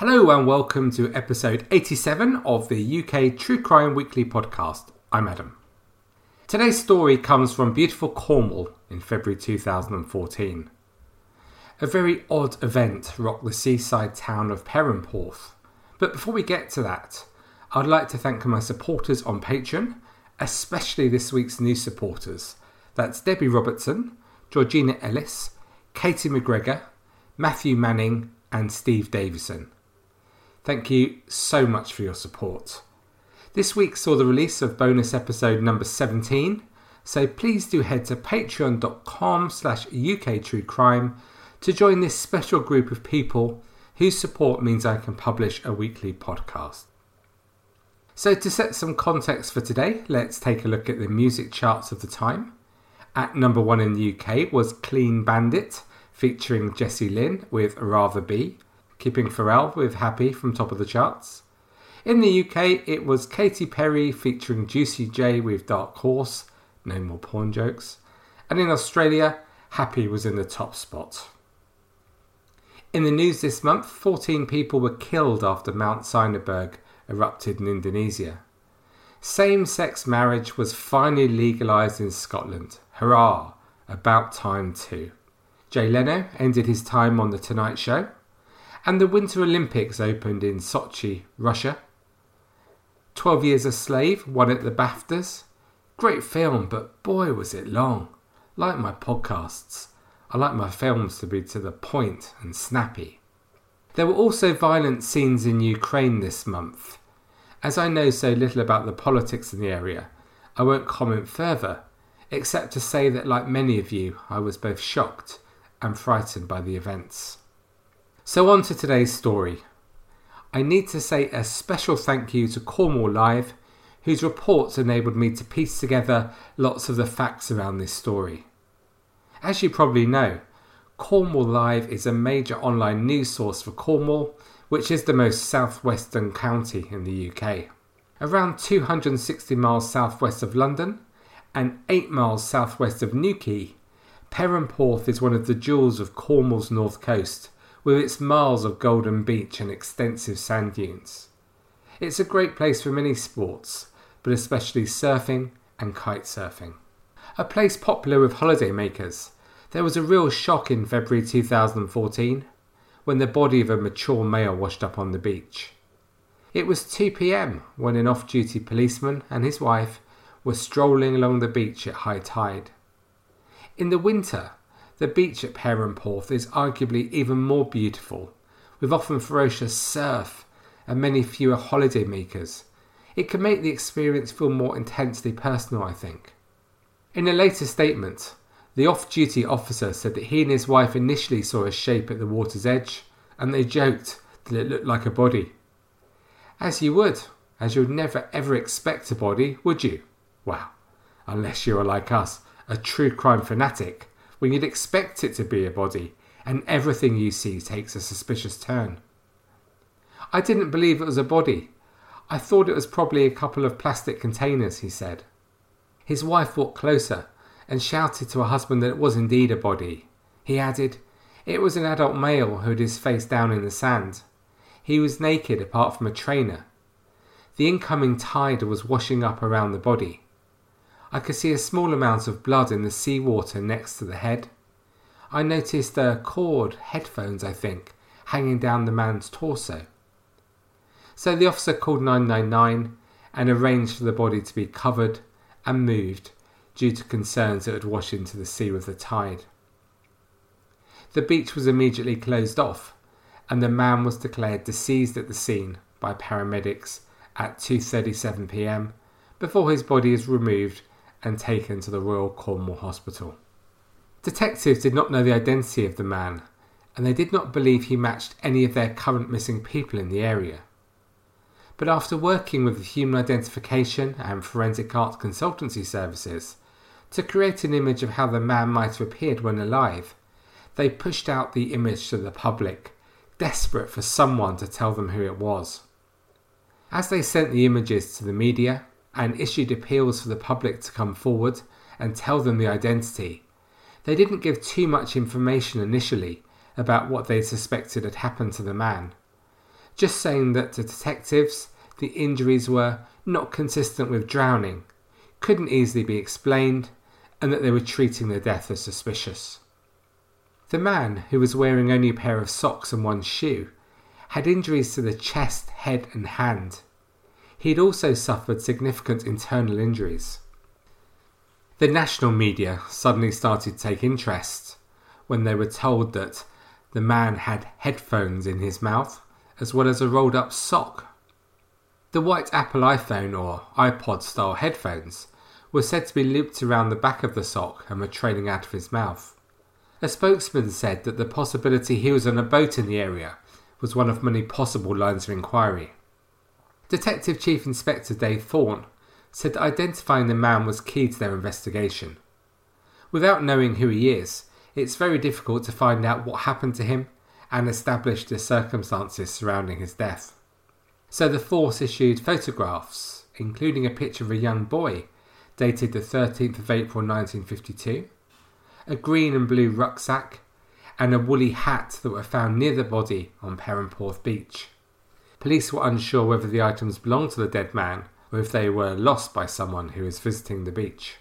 Hello and welcome to episode 87 of the UK True Crime Weekly podcast. I'm Adam. Today's story comes from beautiful Cornwall in February 2014. A very odd event rocked the seaside town of Perranporth. But before we get to that, I'd like to thank my supporters on Patreon, especially this week's new supporters. That's Debbie Robertson, Georgina Ellis, Katie McGregor, Matthew Manning, and Steve Davison. Thank you so much for your support. This week saw the release of bonus episode number 17, so please do head to patreon.com slash uktruecrime to join this special group of people whose support means I can publish a weekly podcast. So, to set some context for today, let's take a look at the music charts of the time. At number one in the UK was Clean Bandit, featuring Jess Glynne with Rather Be, keeping Pharrell with Happy from top of the charts. In the UK, it was Katy Perry featuring Juicy J with Dark Horse, no more porn jokes. And in Australia, Happy was in the top spot. In the news this month, 14 people were killed after Mount Sinabung erupted in Indonesia. Same sex marriage was finally legalised in Scotland. Hurrah! About time too. Jay Leno ended his time on The Tonight Show. And the Winter Olympics opened in Sochi, Russia. 12 Years a Slave won at the BAFTAs. Great film, but boy was it long. Like my podcasts. I like my films to be to the point and snappy. There were also violent scenes in Ukraine this month. As I know so little about the politics in the area, I won't comment further, except to say that, like many of you, I was both shocked and frightened by the events. So, on to today's story. I need to say a special thank you to Cornwall Live, whose reports enabled me to piece together lots of the facts around this story. As you probably know, Cornwall Live is a major online news source for Cornwall, which is the most southwestern county in the UK. Around 260 miles southwest of London and 8 miles southwest of Newquay, Perranporth is one of the jewels of Cornwall's north coast, with its miles of golden beach and extensive sand dunes. It's a great place for many sports, but especially surfing and kite surfing. A place popular with holidaymakers, there was a real shock in February 2014 when the body of a mature male washed up on the beach. It was 2 pm when an off duty policeman and his wife were strolling along the beach at high tide. In the winter, the beach at Perranporth is arguably even more beautiful, with often ferocious surf and many fewer holidaymakers. It can make the experience feel more intensely personal, I think. In a later statement, the off duty officer said that he and his wife initially saw a shape at the water's edge and they joked that it looked like a body. As you would, as you would never ever expect a body, would you? Well, unless you are like us, a true crime fanatic when you'd expect it to be a body, and everything you see takes a suspicious turn. I didn't believe it was a body. I thought it was probably a couple of plastic containers, he said. His wife walked closer and shouted to her husband that it was indeed a body. He added, It was an adult male who had his face down in the sand. He was naked apart from a trainer. The incoming tide was washing up around the body. I could see a small amount of blood in the sea water next to the head. I noticed a cord, headphones I think, hanging down the man's torso. So the officer called 999 and arranged for the body to be covered and moved due to concerns it would wash into the sea with the tide. The beach was immediately closed off and the man was declared deceased at the scene by paramedics at 2:37 p.m. before his body is removed and taken to the Royal Cornwall Hospital. Detectives did not know the identity of the man, and they did not believe he matched any of their current missing people in the area. But after working with the human identification and forensic art consultancy services to create an image of how the man might have appeared when alive, they pushed out the image to the public, desperate for someone to tell them who it was. As they sent the images to the media and issued appeals for the public to come forward and tell them the identity, they didn't give too much information initially about what they suspected had happened to the man, just saying that to detectives the injuries were not consistent with drowning, couldn't easily be explained, and that they were treating the death as suspicious. The man, who was wearing only a pair of socks and one shoe, had injuries to the chest, head, and hand. He had also suffered significant internal injuries. The national media suddenly started to take interest when they were told that the man had headphones in his mouth as well as a rolled up sock. The white Apple iPhone or iPod style headphones were said to be looped around the back of the sock and were trailing out of his mouth. A spokesman said that the possibility he was on a boat in the area was one of many possible lines of inquiry. Detective Chief Inspector Dave Thorne said that identifying the man was key to their investigation. Without knowing who he is, it's very difficult to find out what happened to him and establish the circumstances surrounding his death. So the force issued photographs, including a picture of a young boy dated the 13th of April 1952, a green and blue rucksack, and a woolly hat that were found near the body on Perranporth Beach. Police were unsure whether the items belonged to the dead man or if they were lost by someone who was visiting the beach.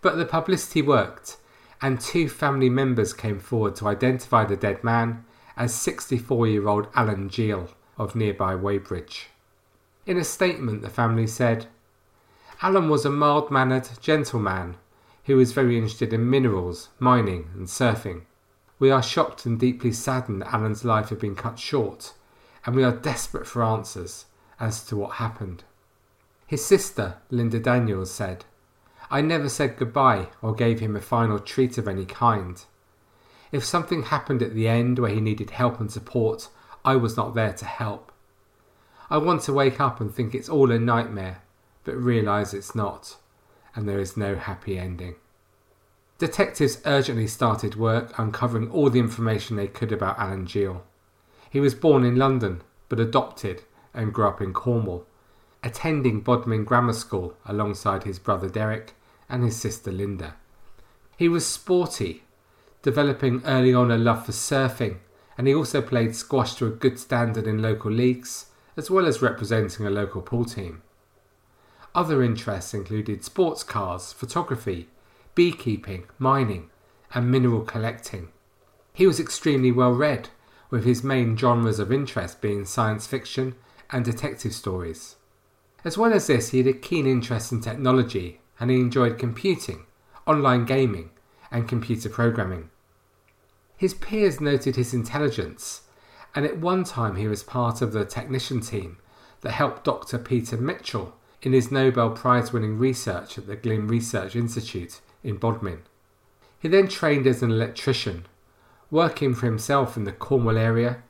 But the publicity worked, and two family members came forward to identify the dead man as 64 year old Alan Geall of nearby Wadebridge. In a statement, the family said, Alan was a mild mannered gentleman who was very interested in minerals, mining, and surfing. We are shocked and deeply saddened that Alan's life had been cut short, and we are desperate for answers as to what happened. His sister, Linda Daniels, said, I never said goodbye or gave him a final treat of any kind. If something happened at the end where he needed help and support, I was not there to help. I want to wake up and think it's all a nightmare, but realise it's not, and there is no happy ending. Detectives urgently started work uncovering all the information they could about Alan Geall. He was born in London, but adopted and grew up in Cornwall, attending Bodmin Grammar School alongside his brother Derek and his sister Linda. He was sporty, developing early on a love for surfing, and he also played squash to a good standard in local leagues, as well as representing a local pool team. Other interests included sports cars, photography, beekeeping, mining, and mineral collecting. He was extremely well read, with his main genres of interest being science fiction and detective stories. As well as this, he had a keen interest in technology and he enjoyed computing, online gaming, and computer programming. His peers noted his intelligence, and at one time he was part of the technician team that helped Dr. Peter Mitchell in his Nobel Prize winning research at the Glynn Research Institute in Bodmin. He then trained as an electrician, working for himself in the Cornwall area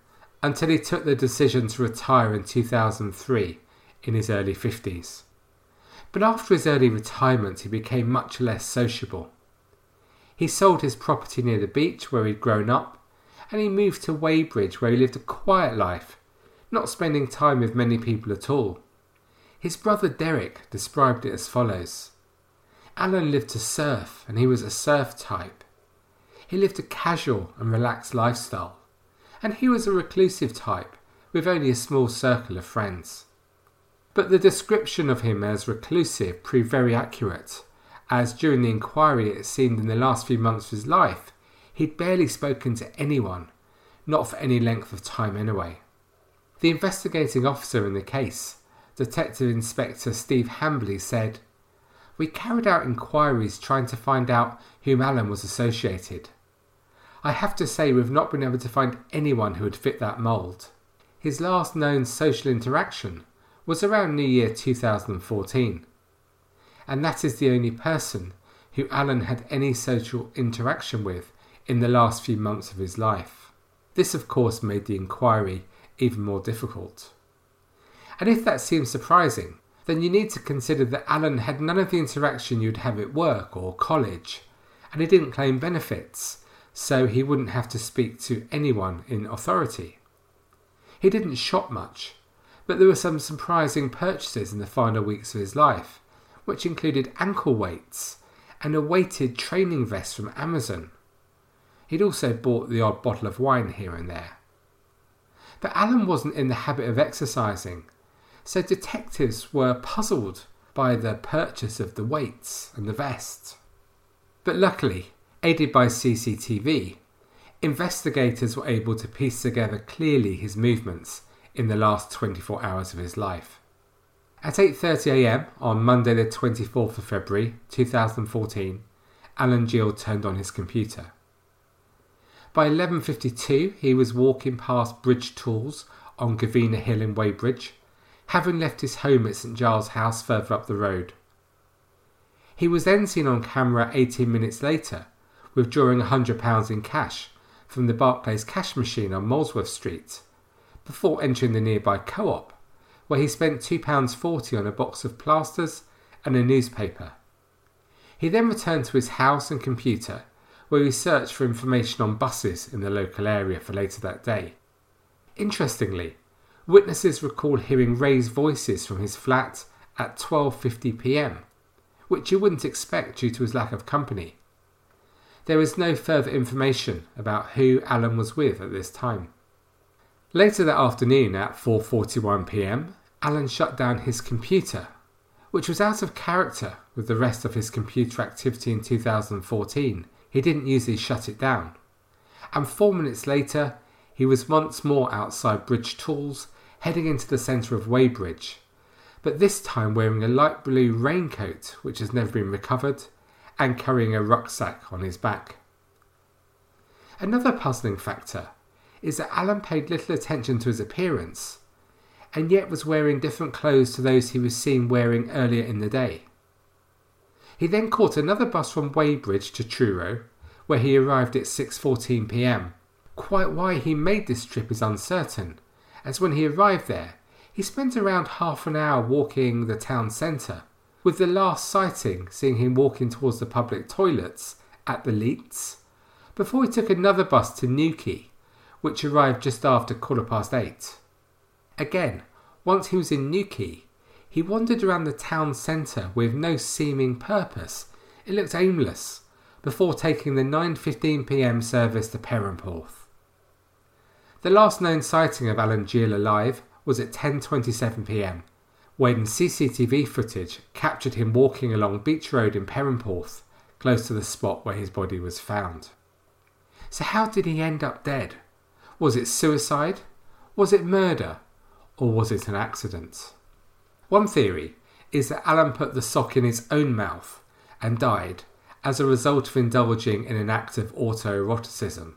until he took the decision to retire in 2003 in his early 50s. But after his early retirement, he became much less sociable. He sold his property near the beach where he'd grown up, and he moved to Wadebridge where he lived a quiet life, not spending time with many people at all. His brother Derek described it as follows Alan lived to surf, and he was a surf type. He lived a casual and relaxed lifestyle, and he was a reclusive type with only a small circle of friends. But the description of him as reclusive proved very accurate, as during the inquiry it seemed in the last few months of his life he'd barely spoken to anyone, not for any length of time anyway. The investigating officer in the case, Detective Inspector Steve Hambley, said, We carried out inquiries trying to find out whom Alan was associated. I have to say we've not been able to find anyone who would fit that mould. His last known social interaction was around New Year 2014. And that is the only person who Alan had any social interaction with in the last few months of his life. This, of course, made the inquiry even more difficult. And if that seems surprising, then you need to consider that Alan had none of the interaction you'd have at work or college, and he didn't claim benefits, so he wouldn't have to speak to anyone in authority. He didn't shop much, but there were some surprising purchases in the final weeks of his life, which included ankle weights and a weighted training vest from Amazon. He'd also bought the odd bottle of wine here and there. But Alan wasn't in the habit of exercising, so detectives were puzzled by the purchase of the weights and the vest. But luckily, aided by CCTV, investigators were able to piece together clearly his movements in the last 24 hours of his life. At 8.30am on Monday the 24th of February 2014, Alan Gill turned on his computer. By 11.52 he was walking past Bridge Tools on Gonvena Hill in Wadebridge, having left his home at St Giles House further up the road. He was then seen on camera 18 minutes later, withdrawing £100 in cash from the Barclays cash machine on Molesworth Street, before entering the nearby co op, where he spent £2.40 on a box of plasters and a newspaper. He then returned to his house and computer, where he searched for information on buses in the local area for later that day. Interestingly, witnesses recall hearing raised voices from his flat at 12:50 p.m which you wouldn't expect due to his lack of company. There is no further information about who Alan was with at this time. Later that afternoon at 4:41 p.m., Alan shut down his computer, which was out of character with the rest of his computer activity in 2014. He didn't usually shut it down. And 4 minutes later, he was once more outside Bridge Tools, heading into the centre of Wadebridge, but this time wearing a light blue raincoat which has never been recovered and carrying a rucksack on his back. Another puzzling factor is that Alan paid little attention to his appearance and yet was wearing different clothes to those he was seen wearing earlier in the day. He then caught another bus from Wadebridge to Truro, where he arrived at 6:14 p.m. Quite why he made this trip is uncertain, as when he arrived there, he spent around half an hour walking the town centre, with the last sighting seeing him walking towards the public toilets at the Leats, before he took another bus to Newquay, which arrived just after quarter past eight. Again, once he was in Newquay, he wandered around the town centre with no seeming purpose. It looked aimless, before taking the 9:15 p.m. service to Perranporth. The last known sighting of Alan Gill alive was at 10:27 p.m. when CCTV footage captured him walking along Beach Road in Perranporth, close to the spot where his body was found. So how did he end up dead? Was it suicide? Was it murder? Or was it an accident? One theory is that Alan put the sock in his own mouth and died as a result of indulging in an act of autoeroticism.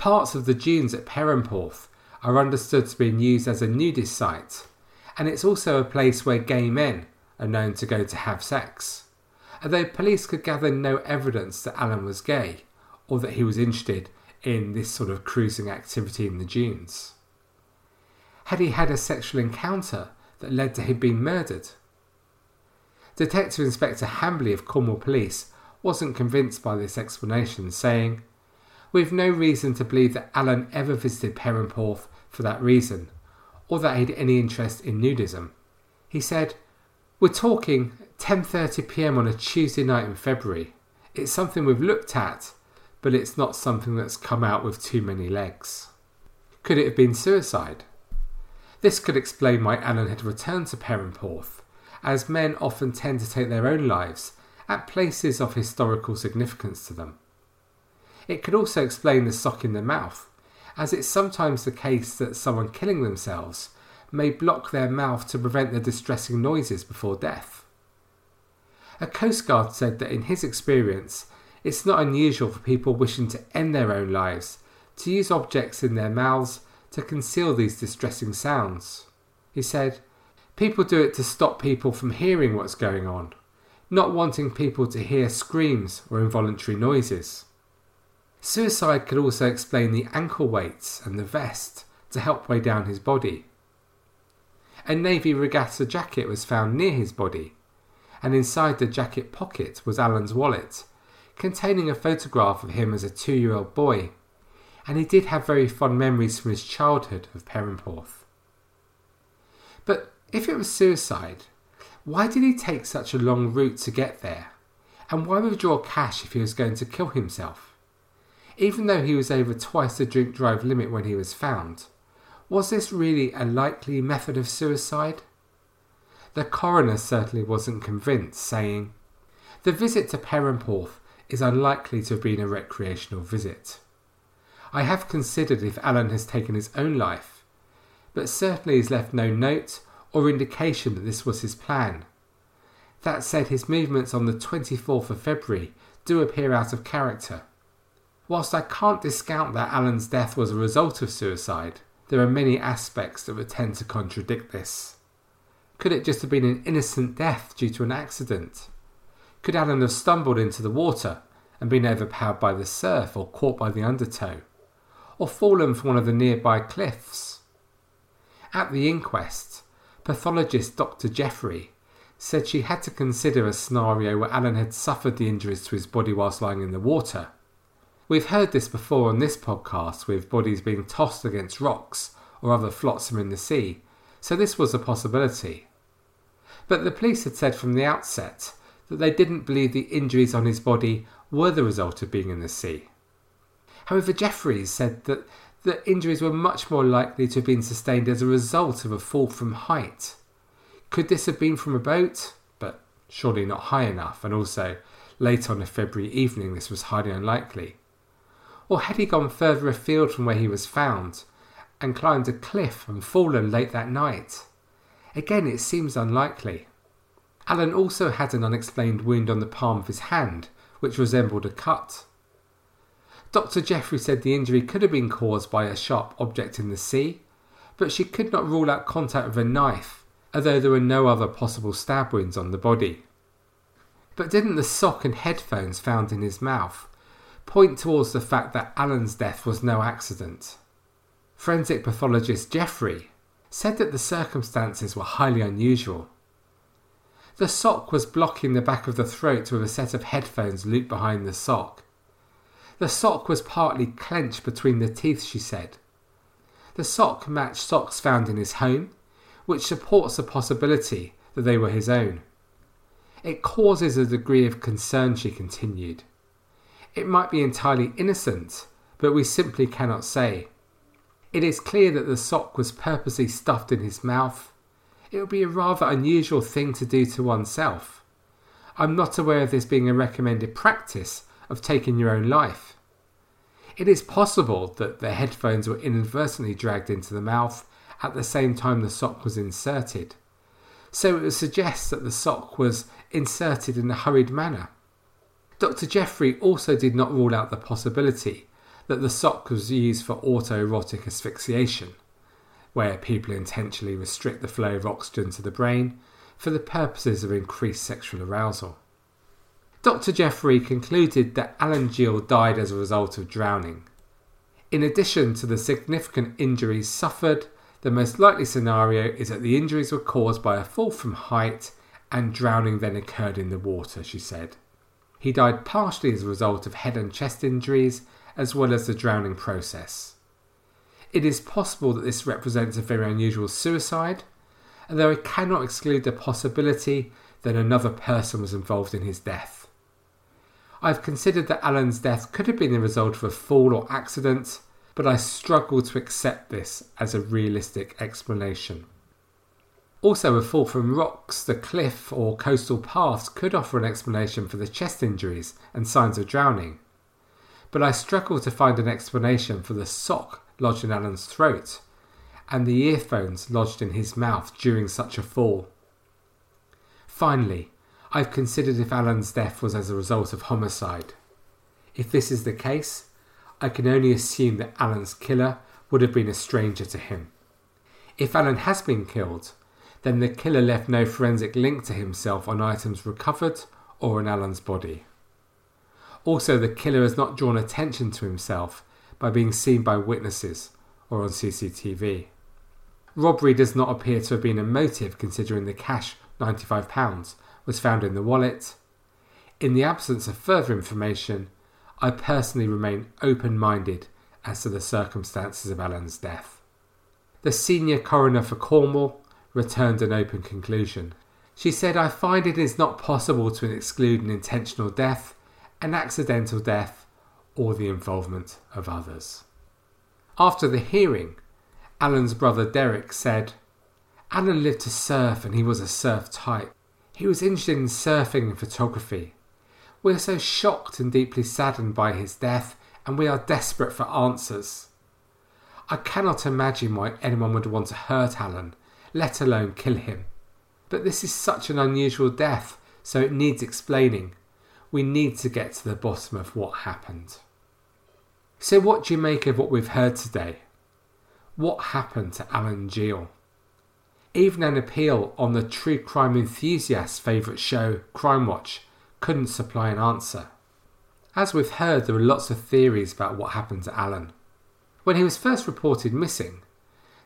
Parts of the dunes at Perranporth are understood to be used as a nudist site, and it's also a place where gay men are known to go to have sex. Although police could gather no evidence that Alan was gay or that he was interested in this sort of cruising activity in the dunes. Had he had a sexual encounter that led to him being murdered? Detective Inspector Hambley of Cornwall Police wasn't convinced by this explanation, saying, We've no reason to believe that Alan ever visited Perranporth for that reason, or that he had any interest in nudism. He said, We're talking 10:30 p.m. on a Tuesday night in February. It's something we've looked at, but it's not something that's come out with too many legs. Could it have been suicide? This could explain why Alan had returned to Perranporth, as men often tend to take their own lives at places of historical significance to them. It could also explain the sock in the mouth, as it's sometimes the case that someone killing themselves may block their mouth to prevent the distressing noises before death. A coastguard said that in his experience, it's not unusual for people wishing to end their own lives to use objects in their mouths to conceal these distressing sounds. He said, People do it to stop people from hearing what's going on, not wanting people to hear screams or involuntary noises. Suicide could also explain the ankle weights and the vest to help weigh down his body. A navy regatta jacket was found near his body, and inside the jacket pocket was Alan's wallet, containing a photograph of him as a two year old boy, and he did have very fond memories from his childhood of Perranporth. But if it was suicide, why did he take such a long route to get there? And why withdraw cash if he was going to kill himself? Even though he was over twice the drink drive limit when he was found, was this really a likely method of suicide? The coroner certainly wasn't convinced, saying, The visit to Perranporth is unlikely to have been a recreational visit. I have considered if Alan has taken his own life, but certainly has left no note or indication that this was his plan. That said, his movements on the 24th of February do appear out of character. Whilst I can't discount that Alan's death was a result of suicide, there are many aspects that would tend to contradict this. Could it just have been an innocent death due to an accident? Could Alan have stumbled into the water and been overpowered by the surf or caught by the undertow? Or fallen from one of the nearby cliffs? At the inquest, pathologist Dr. Jeffrey said she had to consider a scenario where Alan had suffered the injuries to his body whilst lying in the water. We've heard this before on this podcast with bodies being tossed against rocks or other flotsam in the sea, so this was a possibility. But the police had said from the outset that they didn't believe the injuries on his body were the result of being in the sea. However, Jeffries said that the injuries were much more likely to have been sustained as a result of a fall from height. Could this have been from a boat? But surely not high enough, and also late on a February evening this was highly unlikely. Or had he gone further afield from where he was found and climbed a cliff and fallen late that night? Again, it seems unlikely. Alan also had an unexplained wound on the palm of his hand, which resembled a cut. Dr. Jeffrey said the injury could have been caused by a sharp object in the sea, but she could not rule out contact with a knife, although there were no other possible stab wounds on the body. But didn't the sock and headphones found in his mouth point towards the fact that Alan's death was no accident? Forensic pathologist Jeffrey said that the circumstances were highly unusual. The sock was blocking the back of the throat with a set of headphones looped behind the sock. The sock was partly clenched between the teeth, she said. The sock matched socks found in his home, which supports the possibility that they were his own. It causes a degree of concern, she continued. It might be entirely innocent, but we simply cannot say. It is clear that the sock was purposely stuffed in his mouth. It would be a rather unusual thing to do to oneself. I'm not aware of this being a recommended practice of taking your own life. It is possible that the headphones were inadvertently dragged into the mouth at the same time the sock was inserted. So it would suggest that the sock was inserted in a hurried manner. Dr. Jeffrey also did not rule out the possibility that the sock was used for autoerotic asphyxiation, where people intentionally restrict the flow of oxygen to the brain for the purposes of increased sexual arousal. Dr. Jeffrey concluded that Alan Gill died as a result of drowning. In addition to the significant injuries suffered, the most likely scenario is that the injuries were caused by a fall from height and drowning then occurred in the water, she said. He died partially as a result of head and chest injuries as well as the drowning process. It is possible that this represents a very unusual suicide, although I cannot exclude the possibility that another person was involved in his death. I've considered that Alan's death could have been the result of a fall or accident, but I struggle to accept this as a realistic explanation. Also, a fall from rocks, the cliff, or coastal paths could offer an explanation for the chest injuries and signs of drowning. But I struggle to find an explanation for the sock lodged in Alan's throat and the earphones lodged in his mouth during such a fall. Finally, I've considered if Alan's death was as a result of homicide. If this is the case, I can only assume that Alan's killer would have been a stranger to him. If Alan has been killed, then the killer left no forensic link to himself on items recovered or in Alan's body. Also, the killer has not drawn attention to himself by being seen by witnesses or on CCTV. Robbery does not appear to have been a motive considering the cash, £95, was found in the wallet. In the absence of further information, I personally remain open minded as to the circumstances of Alan's death. The senior coroner for Cornwall returned an open conclusion. She said, I find it is not possible to exclude an intentional death, an accidental death, or the involvement of others. After the hearing, Alan's brother Derek said, Alan lived to surf and he was a surf type. He was interested in surfing and photography. We are so shocked and deeply saddened by his death, and we are desperate for answers. I cannot imagine why anyone would want to hurt Alan, let alone kill him. But this is such an unusual death, so it needs explaining. We need to get to the bottom of what happened. So, what do you make of what we've heard today? What happened to Alan Geall? Even an appeal on the true crime enthusiast's favourite show, Crime Watch, couldn't supply an answer. As we've heard, there are lots of theories about what happened to Alan. When he was first reported missing,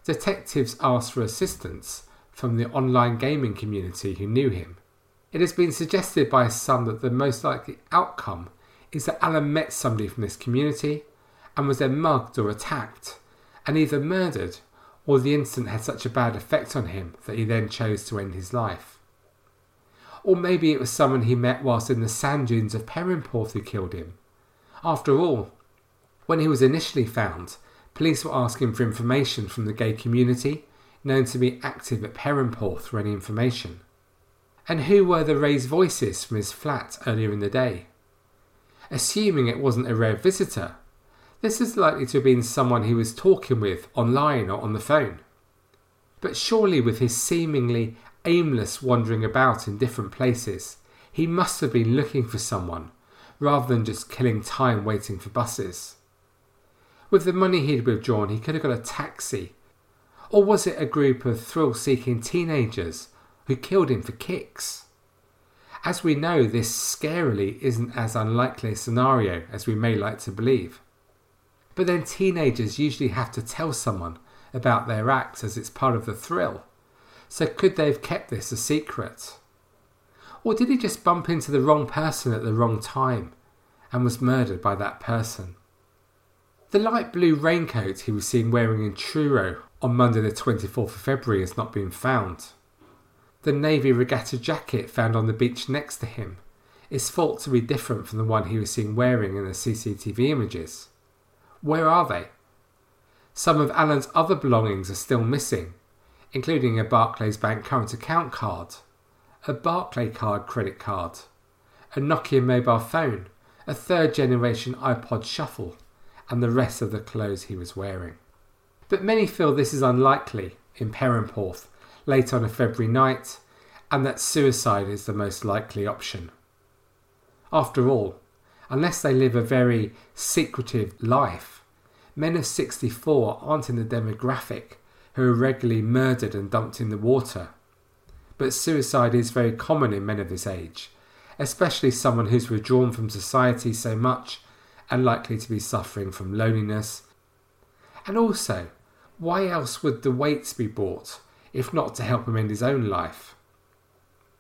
detectives asked for assistance from the online gaming community who knew him. It has been suggested by some that the most likely outcome is that Alan met somebody from this community and was then mugged or attacked and either murdered or the incident had such a bad effect on him that he then chose to end his life. Or maybe it was someone he met whilst in the sand dunes of Perranporth who killed him. After all, when he was initially found, police were asking for information from the gay community, known to be active at Perranporth for any information. And who were the raised voices from his flat earlier in the day? Assuming it wasn't a rare visitor, this is likely to have been someone he was talking with online or on the phone. But surely, with his seemingly aimless wandering about in different places, he must have been looking for someone rather than just killing time waiting for buses. With the money he'd withdrawn, he could have got a taxi. Or was it a group of thrill seeking teenagers who killed him for kicks? As we know, this scarily isn't as unlikely a scenario as we may like to believe. But then teenagers usually have to tell someone about their acts as it's part of the thrill. So could they have kept this a secret? Or did he just bump into the wrong person at the wrong time and was murdered by that person? The light blue raincoat he was seen wearing in Truro on Monday the 24th of February has not been found. The navy regatta jacket found on the beach next to him is thought to be different from the one he was seen wearing in the CCTV images. Where are they? Some of Alan's other belongings are still missing, including a Barclays Bank current account card, a Barclaycard credit card, a Nokia mobile phone, a third generation iPod Shuffle, and the rest of the clothes he was wearing. But many feel this is unlikely in Perranporth late on a February night, and that suicide is the most likely option. After all, unless they live a very secretive life. Men of 64 aren't in the demographic who are regularly murdered and dumped in the water. But suicide is very common in men of this age, especially someone who's withdrawn from society so much and likely to be suffering from loneliness. And also, why else would the weights be bought if not to help him end his own life?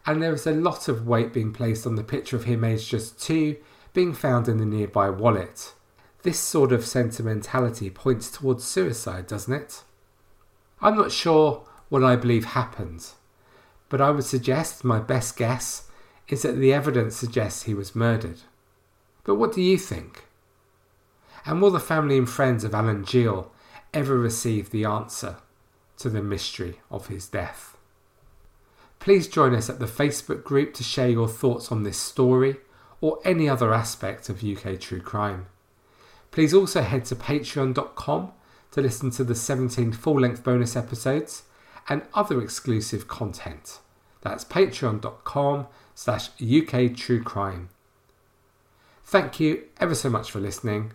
And there is a lot of weight being placed on the picture of him aged just two being found in the nearby wallet. This sort of sentimentality points towards suicide, doesn't it? I'm not sure what I believe happened, but I would suggest my best guess is that the evidence suggests he was murdered. But what do you think? And will the family and friends of Alan Geall ever receive the answer to the mystery of his death? Please join us at the Facebook group to share your thoughts on this story or any other aspect of UK true crime. Please also head to patreon.com to listen to the 17 full length bonus episodes and other exclusive content. That's patreon.com slash UK true crime. Thank you ever so much for listening,